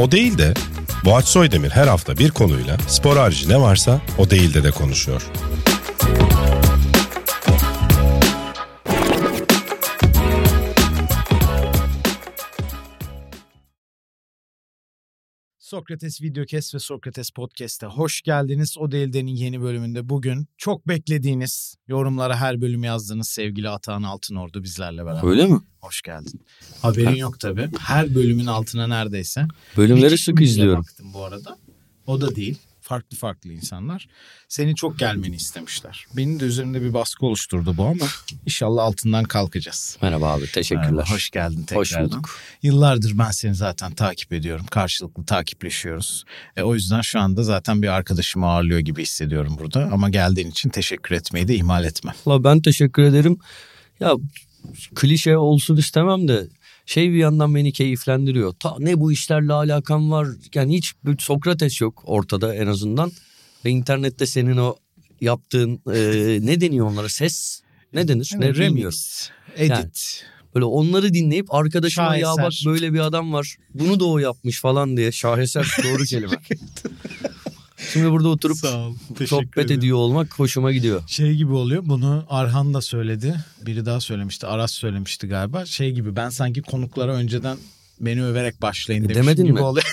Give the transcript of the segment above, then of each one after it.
O değil de Boğaç Soydemir her hafta bir konuyla spor harici ne varsa o değil de de konuşuyor. Sokrates Videokes ve Sokrates Podcast'e hoş geldiniz. O Değilden'in yeni bölümünde bugün çok beklediğiniz yorumlara her bölüm yazdığınız sevgili Atahan Altınordu bizlerle beraber. Öyle mi? Hoş geldin. Haberin yok tabii. Her bölümün altına neredeyse. Bölümleri sık izliyorum. Baktım bu arada. O da değil. Farklı farklı insanlar. Senin çok gelmeni istemişler. Benim de üzerimde bir baskı oluşturdu bu ama inşallah altından kalkacağız. Merhaba abi teşekkürler. Merhaba, hoş geldin tekrardan. Hoş bulduk. Yıllardır ben seni zaten takip ediyorum. Karşılıklı takipleşiyoruz. E, o yüzden şu anda zaten bir arkadaşımı ağırlıyor gibi hissediyorum burada. Ama geldiğin için teşekkür etmeyi de ihmal etme. Valla ben teşekkür ederim. Ya klişe olsun istemem de şey bir yandan beni keyiflendiriyor. Ta ne bu işlerle alakam var. Yani hiç Sokrates yok ortada en azından. Ve internette senin o yaptığın e, ne deniyor onlara ses ne denir ne bilmiyorum. Remix, edit. Böyle onları dinleyip arkadaşıma ya bak Şaheser. böyle bir adam var. Bunu da o yapmış falan diye. Şaheser doğru kelime. Şimdi burada oturup Sağ ol. Sohbet ederim. ediyor olmak hoşuma gidiyor. Şey gibi oluyor. Bunu Arhan da söyledi. Biri daha söylemişti. Aras söylemişti galiba. Şey gibi ben sanki konuklara önceden beni överek başlayın demişim demedin gibi mi? oluyor.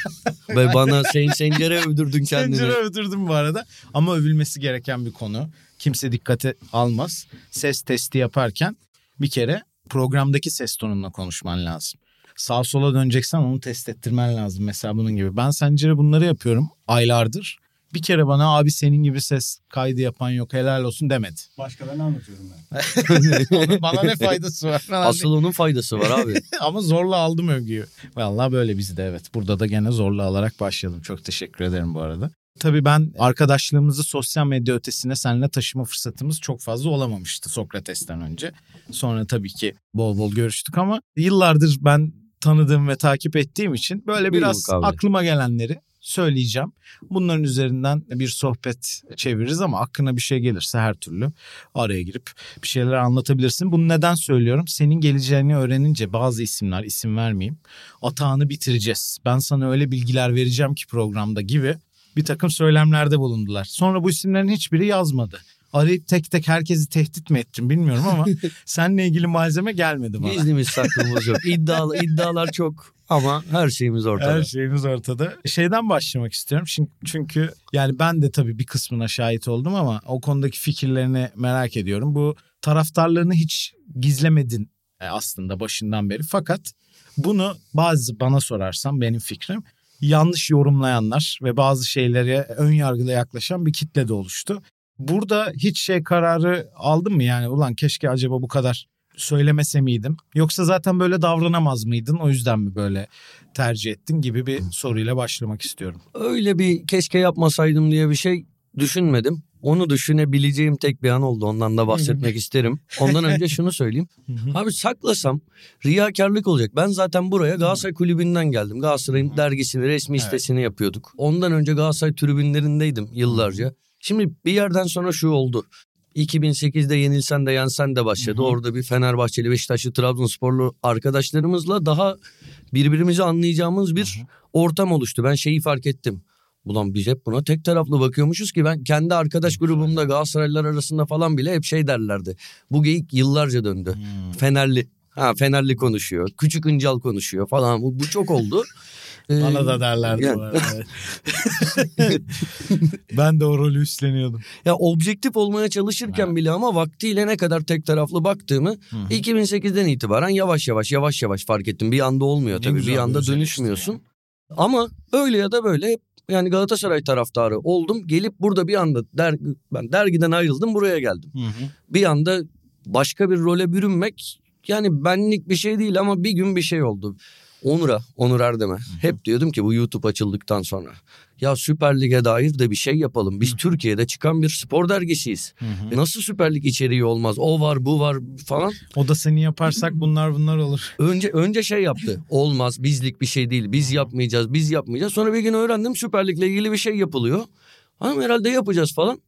Ve bana sen sencere övdürdün kendini. Pencere övdürdüm bu arada. Ama övülmesi gereken bir konu. Kimse dikkate almaz. Ses testi yaparken bir kere programdaki ses tonunla konuşman lazım. Sağa sola döneceksen onu test ettirmen lazım. Mesela bunun gibi. Ben Sencer'e bunları yapıyorum aylardır. Bir kere bana abi senin gibi ses kaydı yapan yok helal olsun demedi. Başkalarına anlatıyorum ben. Onun bana ne faydası var? falan Asıl onun faydası var abi. Ama zorla aldım övgüyü. Vallahi böyle bizde evet. Burada da gene zorla alarak başladım. Çok teşekkür ederim bu arada. Tabii ben arkadaşlığımızı sosyal medya ötesine seninle taşıma fırsatımız çok fazla olamamıştı Sokrates'ten önce. Sonra tabii ki bol bol görüştük ama yıllardır ben tanıdığım ve takip ettiğim için böyle Buyurun biraz abi. aklıma gelenleri söyleyeceğim. Bunların üzerinden bir sohbet çeviririz ama aklına bir şey gelirse her türlü araya girip bir şeyler anlatabilirsin. Bunu neden söylüyorum? Senin geleceğini öğrenince bazı isimler isim vermeyeyim. Atağını bitireceğiz. Ben sana öyle bilgiler vereceğim ki programda gibi bir takım söylemlerde bulundular. Sonra bu isimlerin hiçbiri yazmadı. Arayıp tek tek herkesi tehdit mi ettim bilmiyorum ama seninle ilgili malzeme gelmedi bana. Gizlimiz saklımız yok. İddialı, iddialar çok ama her şeyimiz ortada. Her şeyimiz ortada. Şeyden başlamak istiyorum. Çünkü, çünkü yani ben de tabii bir kısmına şahit oldum ama o konudaki fikirlerini merak ediyorum. Bu taraftarlarını hiç gizlemedin e, aslında başından beri. Fakat bunu bazı bana sorarsan benim fikrim yanlış yorumlayanlar ve bazı şeylere ön yargıyla yaklaşan bir kitle de oluştu. Burada hiç şey kararı aldın mı yani ulan keşke acaba bu kadar söylemese miydim? Yoksa zaten böyle davranamaz mıydın o yüzden mi böyle tercih ettin gibi bir soruyla başlamak istiyorum. Öyle bir keşke yapmasaydım diye bir şey düşünmedim. Onu düşünebileceğim tek bir an oldu. Ondan da bahsetmek isterim. Ondan önce şunu söyleyeyim. Abi saklasam riyakarlık olacak. Ben zaten buraya Galatasaray kulübünden geldim. Galatasaray'ın dergisini, resmi Evet. sitesini yapıyorduk. Ondan önce Galatasaray tribünlerindeydim yıllarca. Şimdi bir yerden sonra şu oldu. 2008'de yenilsen de yensen de başladı. Hı hı. Orada bir Fenerbahçeli, Beşiktaşlı, Trabzonsporlu arkadaşlarımızla daha birbirimizi anlayacağımız bir ortam oluştu. Ben şeyi fark ettim. Ulan biz hep buna tek taraflı bakıyormuşuz ki ben kendi arkadaş grubumda Galatasaraylılar arasında falan bile hep şey derlerdi. Bu geyik yıllarca döndü. Fenerli. Ha Fenerli konuşuyor. Küçük İncal konuşuyor falan. Bu, bu çok oldu. Ee, Bana da derlerdi yani- bu arada. ben de o rolü üstleniyordum. Ya objektif olmaya çalışırken Evet. bile ama vaktiyle ne kadar tek taraflı baktığımı 2008'den itibaren yavaş yavaş yavaş yavaş fark ettim. Bir anda olmuyor Ne tabii. Bir anda dönüşmüyorsun. yani. Ama öyle ya da böyle hep yani Galatasaray taraftarı oldum. Gelip burada bir anda dergi, ben dergiden ayrıldım buraya geldim. Bir anda başka bir role bürünmek yani benlik bir şey değil ama bir gün bir şey oldu. Onur'a, Onur Erdem'e hep diyordum ki bu YouTube açıldıktan sonra ya Süper Lig'e dair de bir şey yapalım. Biz Türkiye'de çıkan bir spor dergisiyiz. Nasıl Süper Lig içeriği olmaz? O var, bu var falan. O da seni yaparsak bunlar bunlar olur. Önce önce şey yaptı. Olmaz, bizlik bir şey değil. Biz yapmayacağız, biz yapmayacağız. Sonra bir gün öğrendim Süper Lig'le ilgili bir şey yapılıyor. Hanım herhalde yapacağız falan.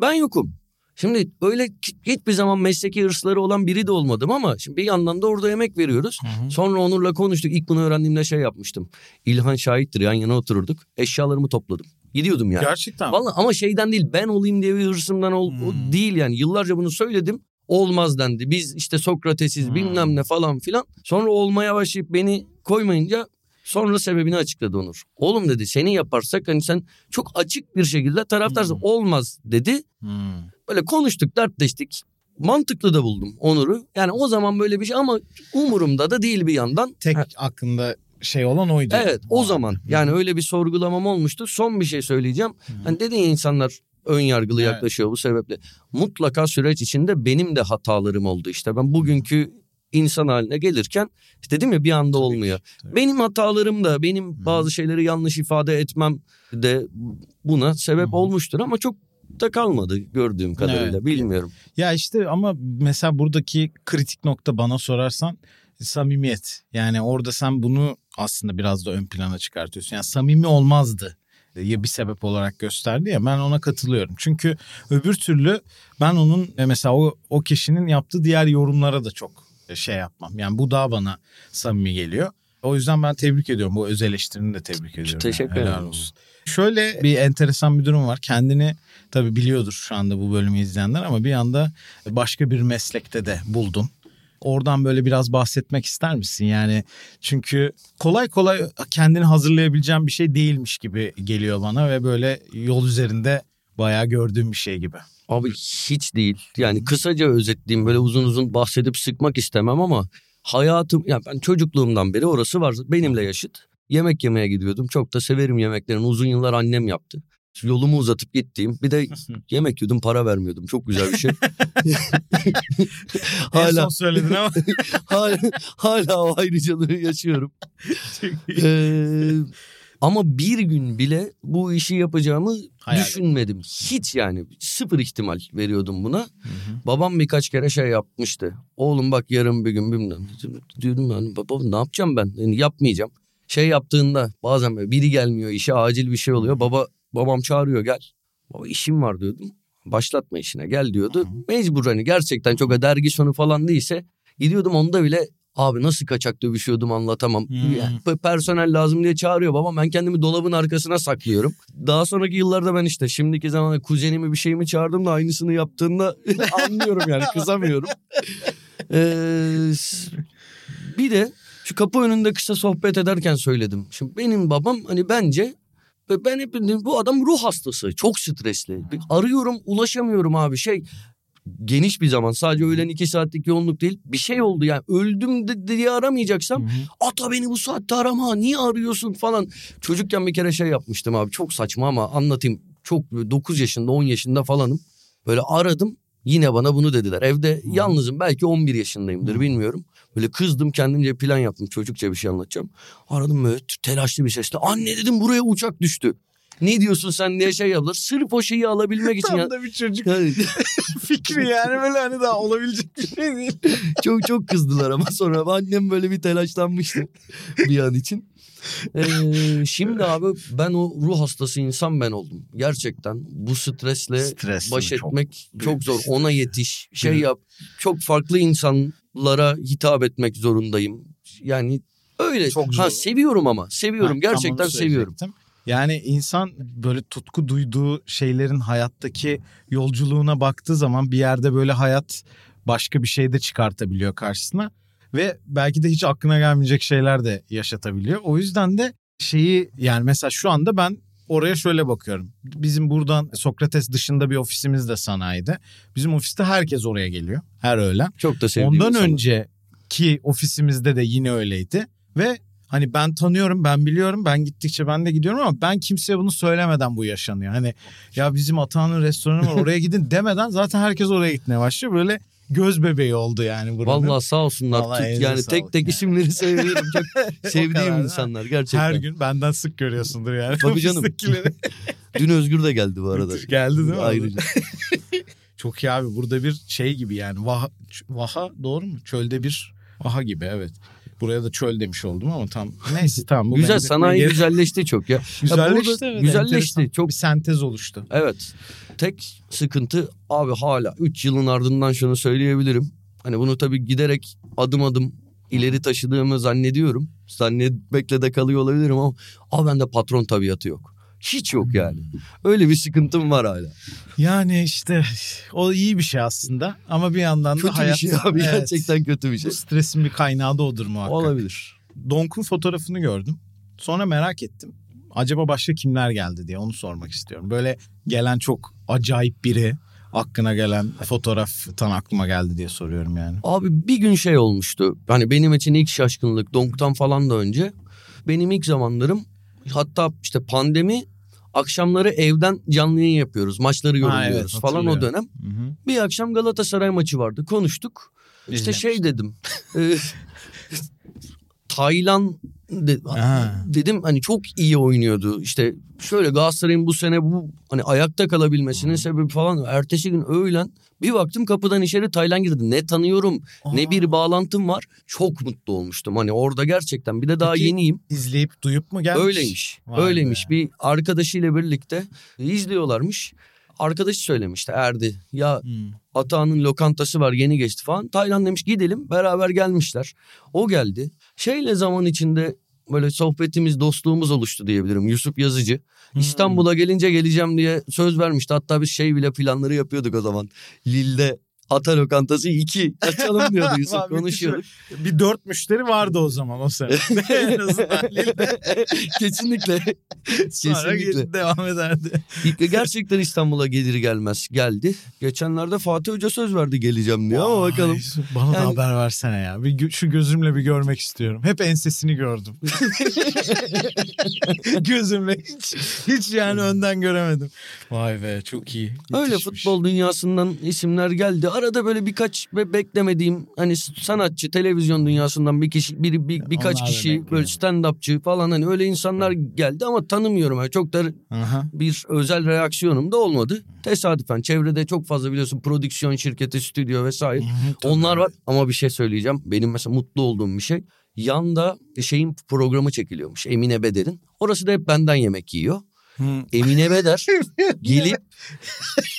Ben yokum. Şimdi öyle hiçbir zaman mesleki hırsları olan biri de olmadım ama şimdi bir yandan da orada emek veriyoruz. Sonra Onur'la konuştuk. İlk bunu öğrendiğimde şey yapmıştım. İlhan şahittir yan yana otururduk. Eşyalarımı topladım. Gidiyordum yani. Gerçekten. Vallahi ama şeyden değil ben olayım diye bir hırsımdan ol, Hmm. değil yani. Yıllarca bunu söyledim. Olmaz dendi. Biz işte Sokratesiz Hmm. bilmem ne falan filan. Sonra olmaya başlayıp beni koymayınca sonra sebebini açıkladı Onur. Oğlum dedi seni yaparsak hani sen çok açık bir şekilde taraftarsın. Hmm. Olmaz dedi. Hmm. Böyle konuştuk dertleştik. Mantıklı da buldum Onur'u. Yani o zaman böyle bir şey ama umurumda da değil bir yandan. Tek Ha, aklında şey olan oydu. Evet o zaman yani öyle bir sorgulamam olmuştu. Son bir şey söyleyeceğim. Hani dedi ya insanlar ön yargılı Evet. yaklaşıyor bu sebeple. Mutlaka süreç içinde benim de hatalarım oldu işte. Ben bugünkü insan haline gelirken işte dedim ya bir anda olmuyor. tabii. Benim hatalarım da benim bazı şeyleri yanlış ifade etmem de buna sebep Hı. olmuştur ama çok da kalmadı gördüğüm kadarıyla Evet. bilmiyorum. Ya işte ama mesela buradaki kritik nokta bana sorarsan samimiyet. Yani orada sen bunu aslında biraz da ön plana çıkartıyorsun. Yani samimi olmazdı ya bir sebep olarak gösterdi ya ben ona katılıyorum. Çünkü öbür türlü ben onun mesela o, o kişinin yaptığı diğer yorumlara da çok şey yapmam. Yani bu daha bana samimi geliyor. O yüzden ben tebrik ediyorum. Bu öz eleştirini de tebrik ediyorum. teşekkür Yani ederim. olsun. Şöyle bir enteresan bir durum var. Kendini tabii biliyordur şu anda bu bölümü izleyenler ama bir anda başka bir meslekte de buldun. Oradan böyle biraz bahsetmek ister misin? Yani çünkü kolay kolay kendini hazırlayabileceğin bir şey değilmiş gibi geliyor bana ve böyle yol üzerinde bayağı gördüğüm bir şey gibi. Abi hiç değil. Yani kısaca özetleyeyim böyle uzun uzun bahsedip sıkmak istemem ama hayatım ya ben çocukluğumdan beri orası var. Benimle yaşıt. Yemek yemeye gidiyordum. Çok da severim yemeklerini. Uzun yıllar annem yaptı. Yolumu uzatıp gittiğim. Bir de yemek yiyordum para vermiyordum. Çok güzel bir şey. En son hala, söyledin ama. hala, hala o ayrıcalığı yaşıyorum. Ee, ama bir gün bile bu işi yapacağımı Hayal düşünmedim. Hiç yani sıfır ihtimal veriyordum buna. Babam birkaç kere şey yapmıştı. Oğlum bak yarın bir gün bilmem. Diyorum yani baba ne yapacağım ben? Yani yapmayacağım. Şey yaptığında bazen böyle biri gelmiyor işe acil bir şey oluyor. Baba babam çağırıyor gel. Baba işim var diyordum. Başlatma işine gel diyordu. Mecbur hani gerçekten çok dergi sonu falan değilse gidiyordum onda bile abi nasıl kaçak dövüşüyordum anlatamam. Hmm. Yani personel lazım diye çağırıyor babam ben kendimi dolabın arkasına saklıyorum. Daha sonraki yıllarda ben işte şimdiki zamanda kuzenimi bir şeyimi çağırdım da aynısını yaptığında anlıyorum yani kızamıyorum. Ee, bir de şu kapı önünde kısa sohbet ederken söyledim. Şimdi benim babam hani bence ben hep bu adam ruh hastası. Çok stresli. Arıyorum ulaşamıyorum abi şey geniş bir zaman. Sadece öğlen iki saatlik yoğunluk değil bir şey oldu yani. Öldüm de- diye aramayacaksam ata beni bu saatte arama niye arıyorsun? falan. Çocukken bir kere şey yapmıştım abi çok saçma ama anlatayım. Çok 9 yaşında 10 yaşında falanım. Böyle aradım yine bana bunu dediler. Evde yalnızım belki 11 yaşındayımdır bilmiyorum. Böyle kızdım kendimce plan yaptım çocukça bir şey anlatacağım. Aradım böyle telaşlı bir sesle anne dedim buraya uçak düştü ne diyorsun sen diye şey yaptılar sırf o şeyi alabilmek için ya. Tam da bir çocuk fikri yani böyle hani daha olabilecek bir şey değil. çok çok kızdılar ama sonra annem böyle bir telaşlanmıştı bir an için. Ee, şimdi abi ben o ruh hastası insan ben oldum. Gerçekten bu stresle Stresli, baş çok etmek çok, büyük zor. Ona yetiş, şey yap. Çok farklı insanlara hitap etmek zorundayım. Yani öyle. Çok ha zor. seviyorum ama. Seviyorum. Ha, Gerçekten seviyorum. Yani insan böyle tutku duyduğu şeylerin hayattaki yolculuğuna baktığı zaman bir yerde böyle hayat başka bir şey de çıkartabiliyor karşısına. Ve belki de hiç aklına gelmeyecek şeyler de yaşatabiliyor. O yüzden de şeyi yani mesela şu anda ben oraya şöyle bakıyorum. Bizim buradan Sokrates dışında bir ofisimiz de sanayide. Bizim ofiste herkes oraya geliyor her öğlen. Çok da sevdiğim Ondan insanlar. önceki ofisimizde de yine öyleydi. Ve hani ben tanıyorum, ben biliyorum, ben gittikçe ben de gidiyorum ama ben kimseye bunu söylemeden bu yaşanıyor. Hani ya bizim Atahan'ın restoranı var oraya gidin demeden zaten herkes oraya gitmeye başlıyor. Böyle göz bebeği oldu yani buranın. Vallahi sağ olsunlar. Vallahi elinize yani tek tek yani. isimleri seviyorum. Çok sevdiğim insanlar gerçekten. Her gün benden sık görüyorsundur yani. Tabii canım. Dün Özgür de geldi bu arada. Geldi değil mi? Ayrıca. Çok iyi abi burada bir şey gibi yani vaha, vaha doğru mu? Çölde bir vaha gibi evet. Buraya da çöl demiş oldum ama tam neyse tamam. Bu Güzel sanayi gerek- güzelleşti çok ya. Güzelleşti. evet, güzelleşti. enteresan. Çok bir sentez oluştu. Evet. Tek sıkıntı abi hala 3 yılın ardından şunu söyleyebilirim. Hani bunu tabii giderek adım adım ileri taşıdığımı zannediyorum. Zannetmekle de kalıyor olabilirim ama abi bende patron tabiatı yok. Hiç yok yani. Öyle bir sıkıntım var hala. Yani işte o iyi bir şey aslında ama bir yandan da Kötü hayat... bir şey abi Evet. gerçekten kötü bir şey. Bu stresin bir kaynağı da odur muhakkak. Olabilir. Donk'un fotoğrafını gördüm. Sonra merak ettim. Acaba başka kimler geldi diye onu sormak istiyorum. Böyle gelen çok acayip biri aklına gelen fotoğraftan aklıma geldi diye soruyorum yani. Abi bir gün şey olmuştu. Hani benim için ilk şaşkınlık Donk'tan falan da önce. Benim ilk zamanlarım hatta işte pandemi akşamları evden canlı yayın yapıyoruz. Maçları yorumluyoruz evet, falan o dönem. Bir akşam Galatasaray maçı vardı. Konuştuk. İşte İzlemiş. şey dedim. Taylan de- Ha. dedim hani çok iyi oynuyordu. İşte şöyle Galatasaray'ın bu sene bu hani ayakta kalabilmesinin sebebi falan. Ertesi gün öğlen bir baktım kapıdan içeri Taylan girdi. Ne tanıyorum ne bir bağlantım var. Çok mutlu olmuştum. Hani orada gerçekten bir de daha Peki, yeniyim. İzleyip duyup mu gelmiş? Öyleymiş. Vay öyleymiş. be. Bir arkadaşıyla birlikte izliyorlarmış. Arkadaşı söylemişti Erdi. Ya Hmm. Atağan'ın lokantası var yeni geçti falan. Taylan demiş gidelim beraber gelmişler. O geldi. Şeyle zaman içinde böyle sohbetimiz dostluğumuz oluştu diyebilirim. Yusuf Yazıcı. İstanbul'a gelince geleceğim diye söz vermişti. Hatta biz şey bile planları yapıyorduk o zaman. Lille'de Ata lokantası 2 açalım diyordu Yusuf konuşuyorduk. Bir dört müşteri vardı o zaman o sene. en azından. Kesinlikle. Sonra Kesinlikle. devam ederdi. Gerçekten İstanbul'a gelir gelmez geldi. Geçenlerde Fatih Hoca söz verdi geleceğim diye ama bakalım. Bana da Yani- haber versene ya. Bir gö- şu gözümle bir görmek istiyorum. Hep ensesini gördüm. gözümle hiç, hiç yani önden göremedim. Vay be çok iyi. Öyle Müthişmiş. futbol dünyasından isimler geldi. Arada böyle birkaç ve beklemediğim hani sanatçı, televizyon dünyasından bir kişi, bir, bir birkaç Onlar kişi böyle stand-upçı falan hani öyle insanlar geldi ama tanımıyorum. Yani çok da Aha. bir özel reaksiyonum da olmadı. Tesadüfen çevrede çok fazla biliyorsun prodüksiyon şirketi, stüdyo vesaire. Hı. Onlar var ama bir şey söyleyeceğim. Benim mesela mutlu olduğum bir şey. Yanda şeyin programı çekiliyormuş Emine Beder'in. Orası da hep benden yemek yiyor. Hı. Emine Beder gelip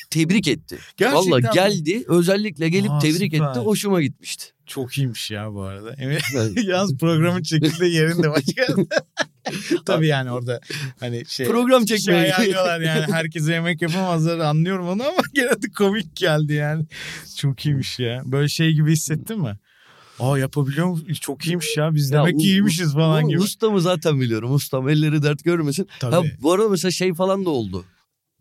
tebrik etti. Gerçekten Valla geldi özellikle gelip Aa, tebrik süper. etti. Hoşuma gitmişti. Çok iyiymiş ya bu arada. Emin- Yani Yalnız programın çekildiği yerin de başka. Tabii yani orada hani şey Program şey çekmeye ayarlıyorlar yani herkese yemek yapamazlar anlıyorum onu ama gene de komik geldi yani. Çok iyiymiş ya. Böyle şey gibi hissettin mi? Aa yapabiliyor mu? Çok iyiymiş ya. Biz Ya demek ki u- iyiymişiz falan gibi. Ustamı zaten biliyorum. Ustam elleri dert görmesin. Tabii. Ha, bu arada mesela şey falan da oldu.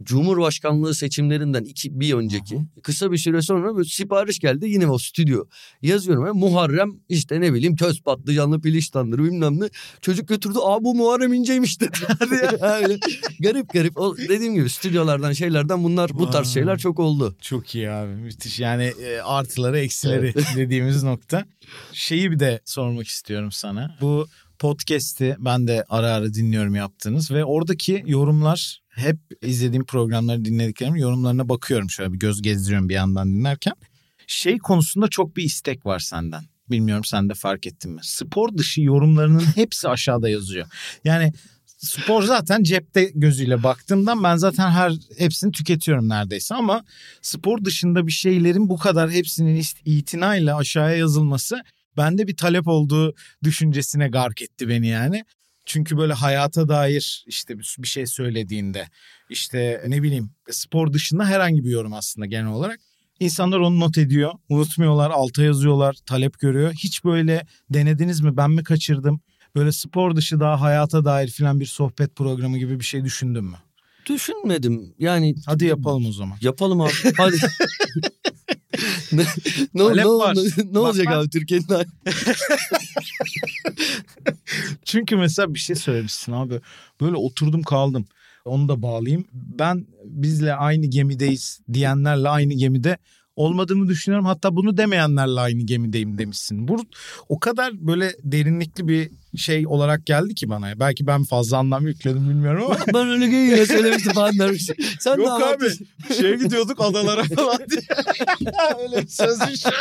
Cumhurbaşkanlığı seçimlerinden iki, bir önceki kısa bir süre sonra böyle sipariş geldi yine o stüdyo. Yazıyorum ya Muharrem işte ne bileyim köz patlıcanlı piliç tandırı bilmem ne. Çocuk götürdü aa bu Muharrem İnce'ymiş dedi. Öyle garip garip. O, dediğim gibi stüdyolardan şeylerden bunlar bu tarz şeyler çok oldu. Çok iyi abi müthiş yani e, artıları eksileri dediğimiz nokta. Şeyi bir de sormak istiyorum sana. Bu podcast'i ben de ara ara dinliyorum yaptığınız ve oradaki yorumlar hep izlediğim programları dinlediklerim yorumlarına bakıyorum şöyle bir göz gezdiriyorum bir yandan dinlerken. Şey konusunda çok bir istek var senden. Bilmiyorum sen de fark ettin mi? Spor dışı yorumlarının hepsi aşağıda yazıyor. Yani spor zaten cepte gözüyle baktığımdan ben zaten her hepsini tüketiyorum neredeyse ama spor dışında bir şeylerin bu kadar hepsinin itinayla aşağıya yazılması bende bir talep olduğu düşüncesine gark etti beni yani. Çünkü böyle hayata dair işte bir şey söylediğinde işte ne bileyim spor dışında herhangi bir yorum aslında genel olarak. İnsanlar onu not ediyor, unutmuyorlar, alta yazıyorlar, talep görüyor. Hiç böyle denediniz mi? Ben mi kaçırdım? Böyle spor dışı daha hayata dair filan bir sohbet programı gibi bir şey düşündün mü? Düşünmedim yani Hadi yapalım o zaman. yapalım abi hadi. ne, ne, Talep ne, var. ne, ne olacak Bak abi Türkiye'nin? Çünkü mesela bir şey söylemişsin abi. Böyle oturdum kaldım. Onu da bağlayayım. Ben bizle aynı gemideyiz diyenlerle aynı gemide olmadığımı düşünüyorum. Hatta bunu demeyenlerle aynı gemideyim demişsin. Bu o kadar böyle derinlikli bir şey olarak geldi ki bana. Belki ben fazla anlam yükledim bilmiyorum ama. ben öyle yine söylemiştim falan dermişim. Sen Yok abi. anlatıyorsun? Şeye gidiyorduk adalara falan diye. Öyle sözlü şey.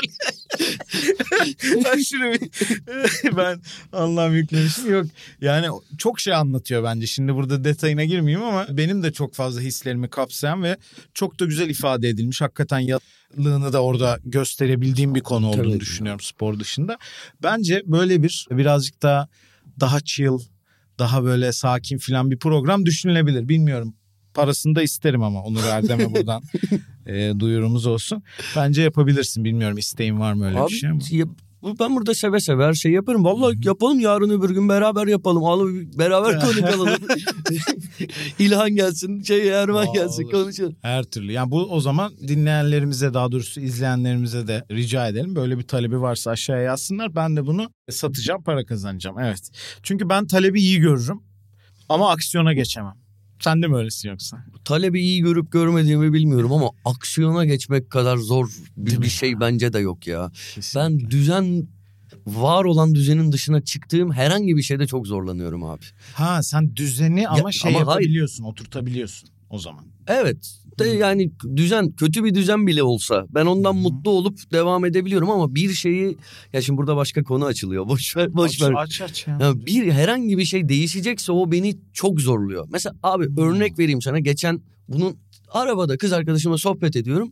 ben şunu bir- ben anlam yüklemişim. Yok yani çok şey anlatıyor bence. Şimdi burada detayına girmeyeyim ama benim de çok fazla hislerimi kapsayan ve çok da güzel ifade edilmiş. Hakikaten yatlığını da orada gösterebildiğim bir konu olduğunu Tabii. düşünüyorum spor dışında. Bence böyle bir birazcık daha daha chill, daha böyle sakin filan bir program düşünülebilir. Bilmiyorum. Parasını da isterim ama Onur Erdem'e buradan e, duyurumuz olsun. Bence yapabilirsin. Bilmiyorum isteğin var mı öyle Abi bir şey ama. Ben burada seve seve her şeyi yaparım. Vallahi yapalım yarın öbür gün beraber yapalım. Abi beraber konuk alalım. İlhan gelsin, şey Erman Aa, gelsin olur. konuşalım. Her türlü. Yani bu o zaman dinleyenlerimize daha doğrusu izleyenlerimize de rica edelim. Böyle bir talebi varsa aşağıya yazsınlar. Ben de bunu satacağım para kazanacağım. Evet. Çünkü ben talebi iyi görürüm ama aksiyona geçemem. Sen de mi öylesin yoksa? Talebi iyi görüp görmediğimi bilmiyorum ama aksiyona geçmek kadar zor bir, bir şey bence de yok ya. Ben düzen var olan düzenin dışına çıktığım herhangi bir şeyde çok zorlanıyorum abi. Ha sen düzeni ama şey ama hayır. yapabiliyorsun, oturtabiliyorsun o zaman. Evet. De yani düzen kötü bir düzen bile olsa ben ondan Hı. mutlu olup devam edebiliyorum ama bir şeyi ya şimdi burada başka konu açılıyor. Boş ver boş aç, ver. aç aç ya. Ya bir herhangi bir şey değişecekse o beni çok zorluyor. Mesela abi Hmm. örnek vereyim sana. Geçen bunun arabada kız arkadaşımla sohbet ediyorum.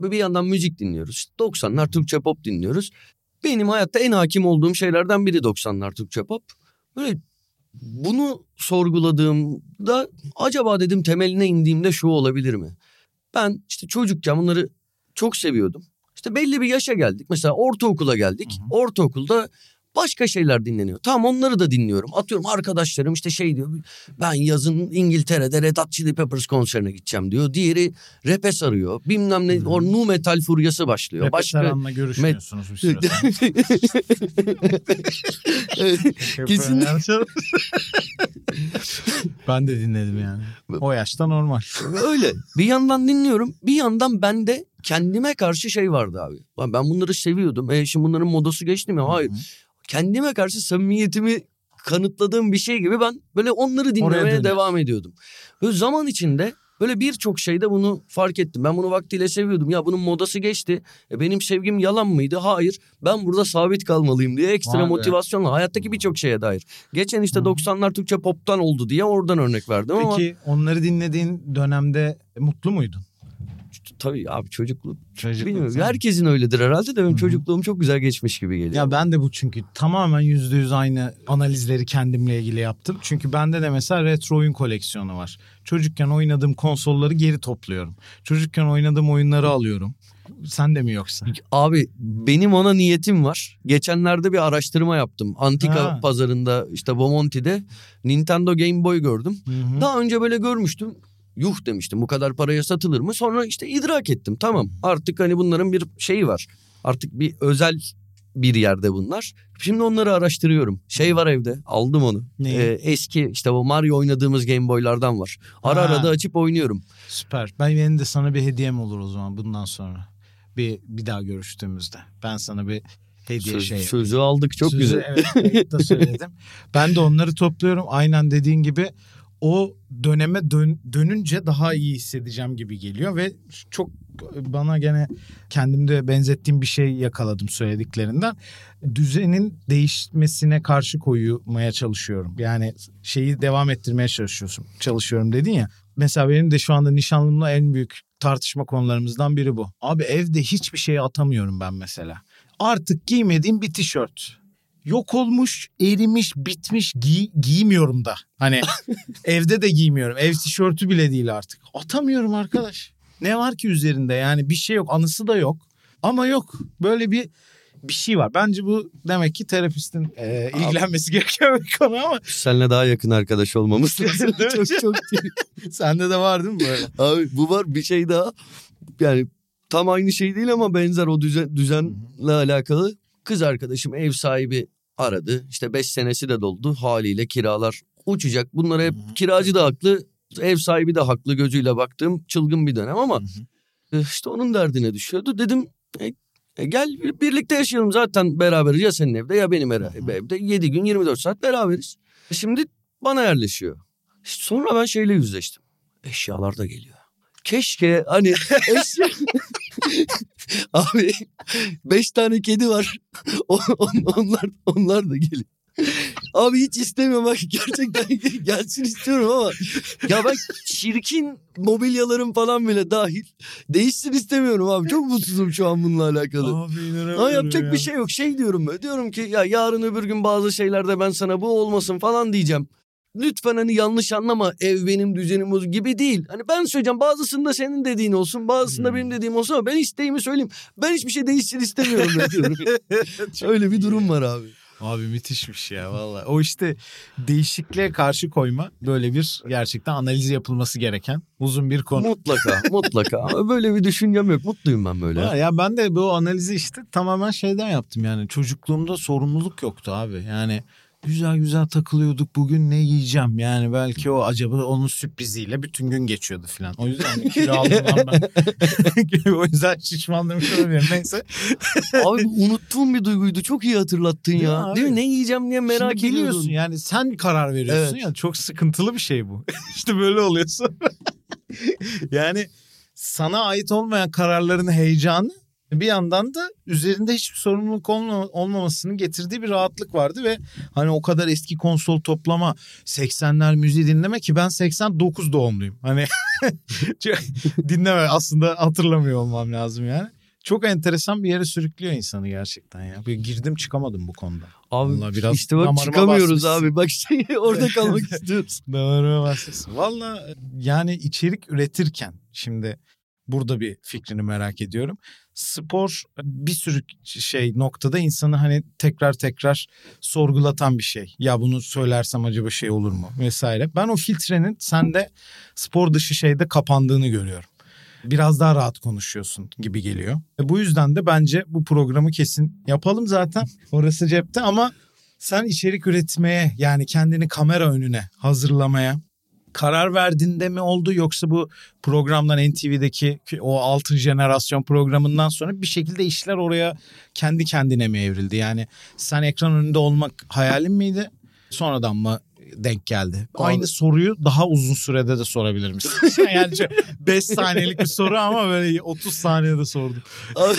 Bir yandan müzik dinliyoruz. İşte 90'lar Türkçe pop dinliyoruz. Benim hayatta en hakim olduğum şeylerden biri 90'lar Türkçe pop. Böyle bunu sorguladığımda acaba dedim temeline indiğimde şu olabilir mi? Ben işte çocukken bunları çok seviyordum. İşte belli bir yaşa geldik. Mesela ortaokula geldik. Hı hı. Ortaokulda başka şeyler dinleniyor. Tamam onları da dinliyorum. Atıyorum arkadaşlarım işte şey diyor. Ben yazın İngiltere'de Red Hot Chili Peppers konserine gideceğim diyor. Diğeri rap'e sarıyor. Bilmem ne Hı. o nu metal furyası başlıyor. Başka... Başka görüşmüyorsunuz bir süre. Kesin- ben de dinledim yani. O yaşta normal. Öyle. Bir yandan dinliyorum. Bir yandan bende kendime karşı şey vardı abi. Ben bunları seviyordum. E şimdi bunların modası geçti mi? Hayır. Kendime karşı samimiyetimi kanıtladığım bir şey gibi ben böyle onları dinlemeye devam ediyordum. Böyle zaman içinde böyle birçok şeyde bunu fark ettim. Ben bunu vaktiyle seviyordum. Ya bunun modası geçti. E benim sevgim yalan mıydı? Hayır. Ben burada sabit kalmalıyım diye ekstra Vay be. motivasyonla hayattaki birçok şeye dair. Geçen işte Hı hı. 90'lar Türkçe pop'tan oldu diye oradan örnek verdim ama Peki onları dinlediğin dönemde mutlu muydun? Tabii abi çocukluk Çocukluk Bilmiyorum. Herkesin öyledir herhalde de benim Hı hı. çocukluğum çok güzel geçmiş gibi geliyor. Ya ben de bu çünkü tamamen yüzde yüz aynı analizleri kendimle ilgili yaptım. Çünkü bende de mesela retro oyun koleksiyonu var. Çocukken oynadığım konsolları geri topluyorum. Çocukken oynadığım oyunları alıyorum. Sen de mi yoksa? Abi benim ona niyetim var. Geçenlerde bir araştırma yaptım. Antika Ha. pazarında işte Bomonti'de Nintendo Game Boy gördüm. Hı hı. Daha önce böyle görmüştüm. Yuh demiştim bu kadar paraya satılır mı? Sonra işte idrak ettim. Tamam artık hani bunların bir şeyi var. Artık bir özel bir yerde bunlar. Şimdi onları araştırıyorum. Şey var evde aldım onu. Neyi? Ee, eski işte bu Mario oynadığımız Game Boy'lardan var. Ara Ha. ara da açıp oynuyorum. Süper. Ben benim de sana bir hediyem olur o zaman bundan sonra. Bir bir daha görüştüğümüzde. Ben sana bir hediye Söz- şey sözü aldık çok Sözü, güzel. Evet kayıtta söyledim. ben de onları topluyorum. Aynen dediğin gibi o döneme dön, dönünce daha iyi hissedeceğim gibi geliyor ve çok bana gene kendimde benzettiğim bir şey yakaladım söylediklerinden. Düzenin değişmesine karşı koymaya çalışıyorum. Yani şeyi devam ettirmeye çalışıyorsun. Çalışıyorum dedin ya. Mesela benim de şu anda nişanlımla en büyük tartışma konularımızdan biri bu. Abi evde hiçbir şey atamıyorum ben mesela. Artık giymediğim bir tişört yok olmuş, erimiş, bitmiş giy- giymiyorum da. Hani evde de giymiyorum. Ev tişörtü bile değil artık. Atamıyorum arkadaş. Ne var ki üzerinde yani bir şey yok. Anısı da yok. Ama yok. Böyle bir bir şey var. Bence bu demek ki terapistin e, ilgilenmesi gereken bir konu ama Seninle daha yakın arkadaş olmamız lazım. Çok çok sende de var değil mi böyle? Abi bu var bir şey daha. Yani tam aynı şey değil ama benzer o düzen, düzenle alakalı. Kız arkadaşım ev sahibi aradı. İşte 5 senesi de doldu. Haliyle kiralar uçacak. Bunlara hep kiracı da haklı. Ev sahibi de haklı gözüyle baktığım çılgın bir dönem ama e, işte onun derdine düşüyordu. Dedim e, E gel birlikte yaşayalım zaten beraberiz ya senin evde ya benim evde. 7 gün 24 saat beraberiz. E şimdi bana yerleşiyor. Sonra ben şeyle yüzleştim. Eşyalar da geliyor. Keşke hani eşya... Abi beş tane kedi var. onlar onlar da geliyor. Abi hiç istemiyorum bak gerçekten gelsin istiyorum ama ya ben çirkin mobilyalarım falan bile dahil değişsin istemiyorum abi. Çok mutsuzum şu an bununla alakalı. Abi inanamıyorum Ama yapacak ya. bir şey yok. Şey diyorum ben. Diyorum ki ya yarın öbür gün bazı şeylerde ben sana bu olmasın falan diyeceğim. Lütfen hani yanlış anlama ev benim düzenim bozuk gibi değil. Hani ben söyleyeceğim bazısında senin dediğin olsun bazısında Hmm. benim dediğim olsun ama ben isteğimi söyleyeyim. Ben hiçbir şey değişsin istemiyorum. Öyle bir durum var abi. Abi müthişmiş ya valla. O işte değişikliğe karşı koyma böyle bir gerçekten analiz yapılması gereken uzun bir konu. Mutlaka mutlaka. Böyle bir düşüncem yok. Mutluyum ben böyle. Ha, ya ben de bu analizi işte tamamen şeyden yaptım yani çocukluğumda sorumluluk yoktu abi. Yani güzel güzel takılıyorduk bugün ne yiyeceğim yani belki o acaba onun sürpriziyle bütün gün geçiyordu falan. O yüzden kilo aldım ben. o yüzden şişmanlamış olabilirim neyse. Abi unuttuğum bir duyguydu. Çok iyi hatırlattın ya. abi? Değil mi? Ne yiyeceğim diye merak Şimdi biliyorsun ediyordun. yani sen karar veriyorsun Evet. ya çok sıkıntılı bir şey bu. işte böyle oluyorsun. yani sana ait olmayan kararların heyecanı bir yandan da üzerinde hiçbir sorumluluk olma, olmamasının getirdiği bir rahatlık vardı ve hani o kadar eski konsol toplama 80'ler müziği dinleme ki ben 89 doğumluyum. Hani dinleme aslında hatırlamıyor olmam lazım yani. Çok enteresan bir yere sürüklüyor insanı gerçekten ya. Bir girdim çıkamadım bu konuda. Abi Vallahi biraz işte bak çıkamıyoruz basmışsın. abi. Bak şey orada kalmak istiyoruz. Damarıma basmışsın. Valla yani içerik üretirken şimdi burada bir fikrini merak ediyorum. Spor bir sürü şey noktada insanı hani tekrar tekrar sorgulatan bir şey. Ya bunu söylersem acaba şey olur mu vesaire. Ben o filtrenin sende spor dışı şeyde kapandığını görüyorum. Biraz daha rahat konuşuyorsun gibi geliyor. E bu yüzden de bence bu programı kesin yapalım zaten. Orası cepte ama sen içerik üretmeye yani kendini kamera önüne hazırlamaya karar verdiğinde mi oldu yoksa bu programdan NTV'deki o altın jenerasyon programından sonra bir şekilde işler oraya kendi kendine mi evrildi? Yani sen ekran önünde olmak hayalin miydi? Sonradan mı denk geldi? Abi- Aynı soruyu daha uzun sürede de sorabilir misin? yani 5 saniyelik bir soru ama böyle 30 saniyede sordum. Abi,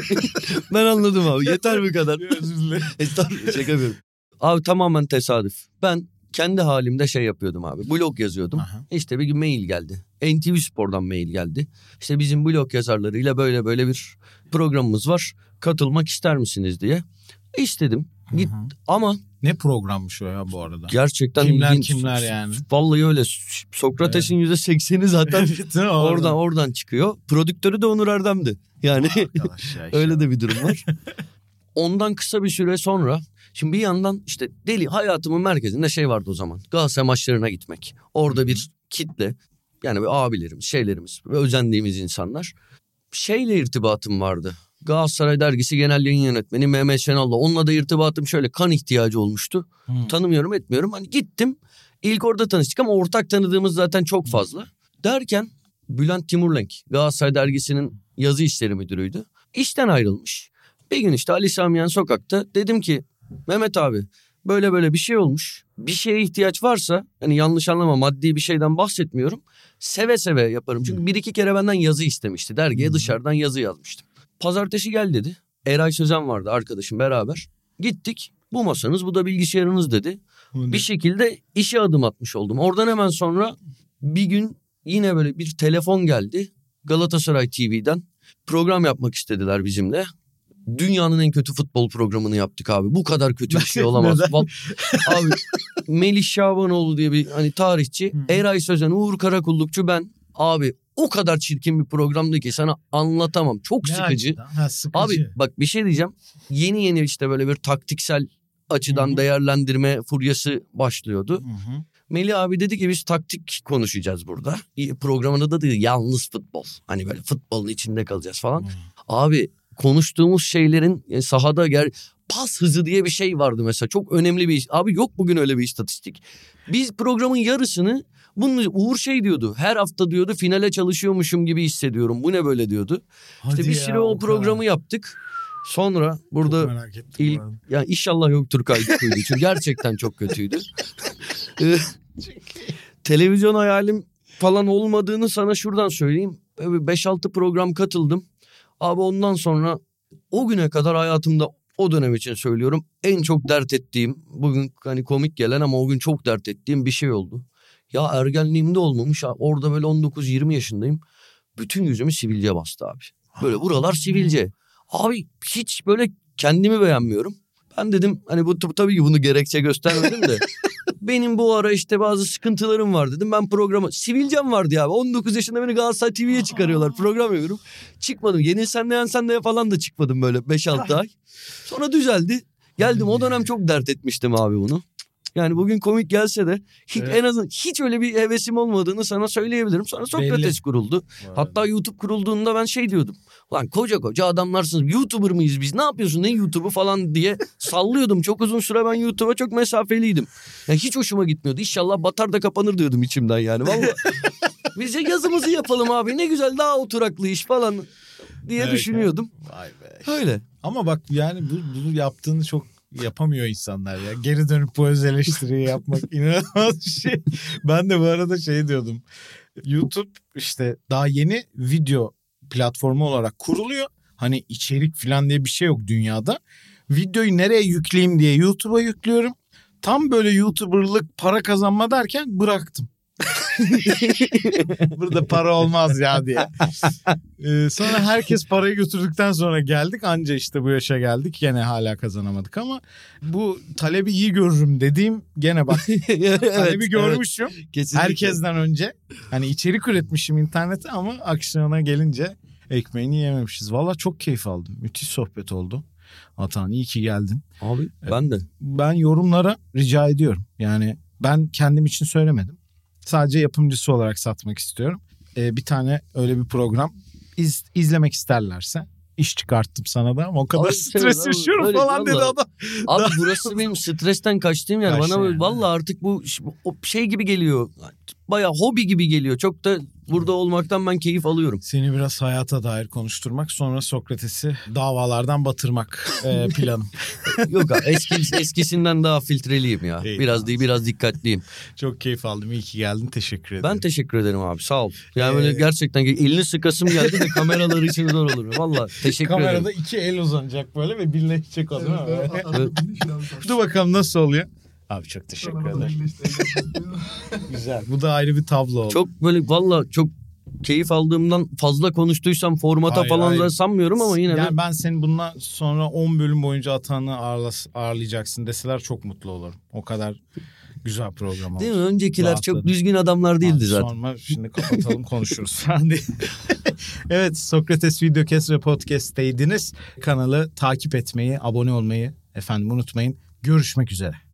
ben anladım abi. Yeter bu kadar. Özür dilerim. Estağfurullah şaka yapıyorum. Abi tamamen tesadüf. Ben kendi halimde şey yapıyordum abi. Blog yazıyordum. Aha. İşte bir gün mail geldi. NTV Spor'dan mail geldi. İşte bizim blog yazarlarıyla böyle böyle bir programımız var. Katılmak ister misiniz diye. İstedim. Git ama Ne programmış o ya bu arada? gerçekten Kimler ilginç. kimler yani? Vallahi öyle. Sokrates'in yüzde sekseni zaten oradan oradan çıkıyor. Prodüktörü de Onur Erdem'di. Yani ya. Öyle de bir durum var. Ondan kısa bir süre sonra şimdi bir yandan işte deli hayatımın merkezinde şey vardı o zaman. Galatasaray maçlarına gitmek. Orada bir kitle yani bir abilerimiz, şeylerimiz ve özendiğimiz insanlar. Şeyle irtibatım vardı. Galatasaray dergisi genel yayın yönetmeni Mehmet Şenal'la. Onunla da irtibatım şöyle kan ihtiyacı olmuştu. Hı. Tanımıyorum etmiyorum. Hani gittim. İlk orada tanıştık ama ortak tanıdığımız zaten çok fazla. Derken Bülent Timurlenk Galatasaray dergisinin yazı işleri müdürüydü. İşten ayrılmış. Bir gün işte Ali Samiyen sokakta dedim ki Mehmet abi böyle böyle bir şey olmuş. Bir şeye ihtiyaç varsa hani yanlış anlama maddi bir şeyden bahsetmiyorum. Seve seve yaparım. Çünkü bir iki kere benden yazı istemişti. Dergiye dışarıdan yazı yazmıştım. Pazartesi gel dedi. Eray Sözen vardı arkadaşım beraber. Gittik. Bu masanız bu da bilgisayarınız dedi. Bir şekilde işe adım atmış oldum. Oradan hemen sonra bir gün yine böyle bir telefon geldi. Galatasaray TV'den program yapmak istediler bizimle. Dünyanın en kötü futbol programını yaptık abi. Bu kadar kötü bir şey olamaz. Abi Melih Şabanoğlu diye bir hani tarihçi. Eray Sözen, Uğur Karakullukçu ben. Abi o kadar çirkin bir programdı ki sana anlatamam. Çok Ne sıkıcı. Ha, sıkıcı. Abi bak bir şey diyeceğim. Yeni yeni işte böyle bir taktiksel açıdan Hı hı. değerlendirme furyası başlıyordu. Hı. Melih abi dedi ki biz taktik konuşacağız burada. Programında da dedi yalnız futbol. Hani böyle futbolun içinde kalacağız falan. Hı. Abi konuştuğumuz şeylerin e, sahada ger pas hızı diye bir şey vardı mesela. Çok önemli bir. Abi yok bugün öyle bir istatistik. Biz programın yarısını Bunun Uğur şey diyordu. Her hafta diyordu finale çalışıyormuşum gibi hissediyorum. Bu ne böyle diyordu. Hadi işte bir ya, süre o kadar. programı yaptık. Sonra burada arada. ya inşallah yoktur kaydıydı. Çünkü gerçekten çok kötüydü. Ee, televizyon hayalim falan olmadığını sana şuradan söyleyeyim. Böyle 5-6 program katıldım. Abi ondan sonra o güne kadar hayatımda o dönem için söylüyorum. En çok dert ettiğim bugün hani komik gelen ama o gün çok dert ettiğim bir şey oldu. Ya ergenliğimde olmamış orada böyle 19-20 yaşındayım. Bütün yüzümü sivilce bastı abi. Böyle buralar sivilce. Abi hiç böyle kendimi beğenmiyorum. Ben dedim hani bu tabii ki bunu gerekçe göstermedim de. benim bu ara işte bazı sıkıntılarım var dedim. Ben programı sivilcem vardı ya. 19 yaşında beni Galatasaray TV'ye çıkarıyorlar. Program yapıyorum. Çıkmadım. Yenilsen de yensen de falan da çıkmadım böyle 5-6 ay. Sonra düzeldi. Geldim o dönem çok dert etmiştim abi bunu. Yani bugün komik gelse de hiç, Evet. en azından hiç öyle bir hevesim olmadığını sana söyleyebilirim. Sonra Sokrates Belli. kuruldu. Hatta YouTube kurulduğunda ben şey diyordum. Lan koca koca adamlarsınız. YouTuber mıyız biz? Ne yapıyorsun? Ne YouTube'u falan diye sallıyordum. Çok uzun süre ben YouTube'a çok mesafeliydim. Ya hiç hoşuma gitmiyordu. İnşallah batar da kapanır diyordum içimden yani. Vallahi. Biz de yazımızı yapalım abi. Ne güzel daha oturaklı iş falan diye Evet, düşünüyordum. Vay be. Öyle. Ama bak yani bu, bunu yaptığını çok yapamıyor insanlar ya. Geri dönüp bu öz eleştiriyi yapmak inanılmaz bir şey. Ben de bu arada şey diyordum. YouTube işte daha yeni video platformu olarak kuruluyor. Hani içerik falan diye bir şey yok dünyada. Videoyu nereye yükleyeyim diye YouTube'a yüklüyorum. Tam böyle YouTuber'lık para kazanma derken bıraktım. Burada para olmaz ya diye. Ee, sonra herkes parayı götürdükten sonra geldik. Anca işte bu yaşa geldik. Gene hala kazanamadık ama bu talebi iyi görürüm dediğim gene bak talebi görmüşüm. evet, kesinlikle. Herkesten önce. Hani içerik üretmişim internete ama aksiyona gelince ekmeğini yememişiz. Valla çok keyif aldım. Müthiş sohbet oldu. Atan iyi ki geldin. Abi ben de. Ben yorumlara rica ediyorum. Yani ben kendim için söylemedim. Sadece yapımcısı olarak satmak istiyorum. Ee, bir tane öyle bir program iz, izlemek isterlerse iş çıkarttım sana da ama o kadar Abi, stres abi, yaşıyorum öyle falan dedi adam. Abi burası benim stresten kaçtığım yer. Bana yani. vallahi artık bu şey gibi geliyor. Baya hobi gibi geliyor. Çok da burada olmaktan ben keyif alıyorum. Seni biraz hayata dair konuşturmak sonra Sokrates'i davalardan batırmak e, planım. Yok abi eski, eskisinden daha filtreliyim ya. İyi, biraz değil biraz dikkatliyim. Çok keyif aldım. İyi ki geldin. Teşekkür ederim. Ben teşekkür ederim abi sağ ol. Yani böyle Ee, gerçekten elini sıkasım geldi de kameraları için zor olur. Valla teşekkür Kamerada ederim. iki el uzanacak böyle ve birleşecek o değil mi? Evet. Dur bakalım nasıl oluyor? Abi çok teşekkür ederim. Güzel. Bu da ayrı bir tablo oldu. Çok böyle valla çok keyif aldığımdan fazla konuştuysam formata Hayır, falan hayır. da sanmıyorum ama yine de yani ben senin bundan sonra 10 bölüm boyunca Atan'ı ağırlas- ağırlayacaksın deseler çok mutlu olurum. O kadar güzel program oldu. değil mi? Öncekiler çok Rahatladım. düzgün adamlar değildi zaten. Sonra şimdi kapatalım konuşuruz evet Sokrates Videocast ve Podcast'teydiniz. Kanalı takip etmeyi, abone olmayı efendim unutmayın. Görüşmek üzere.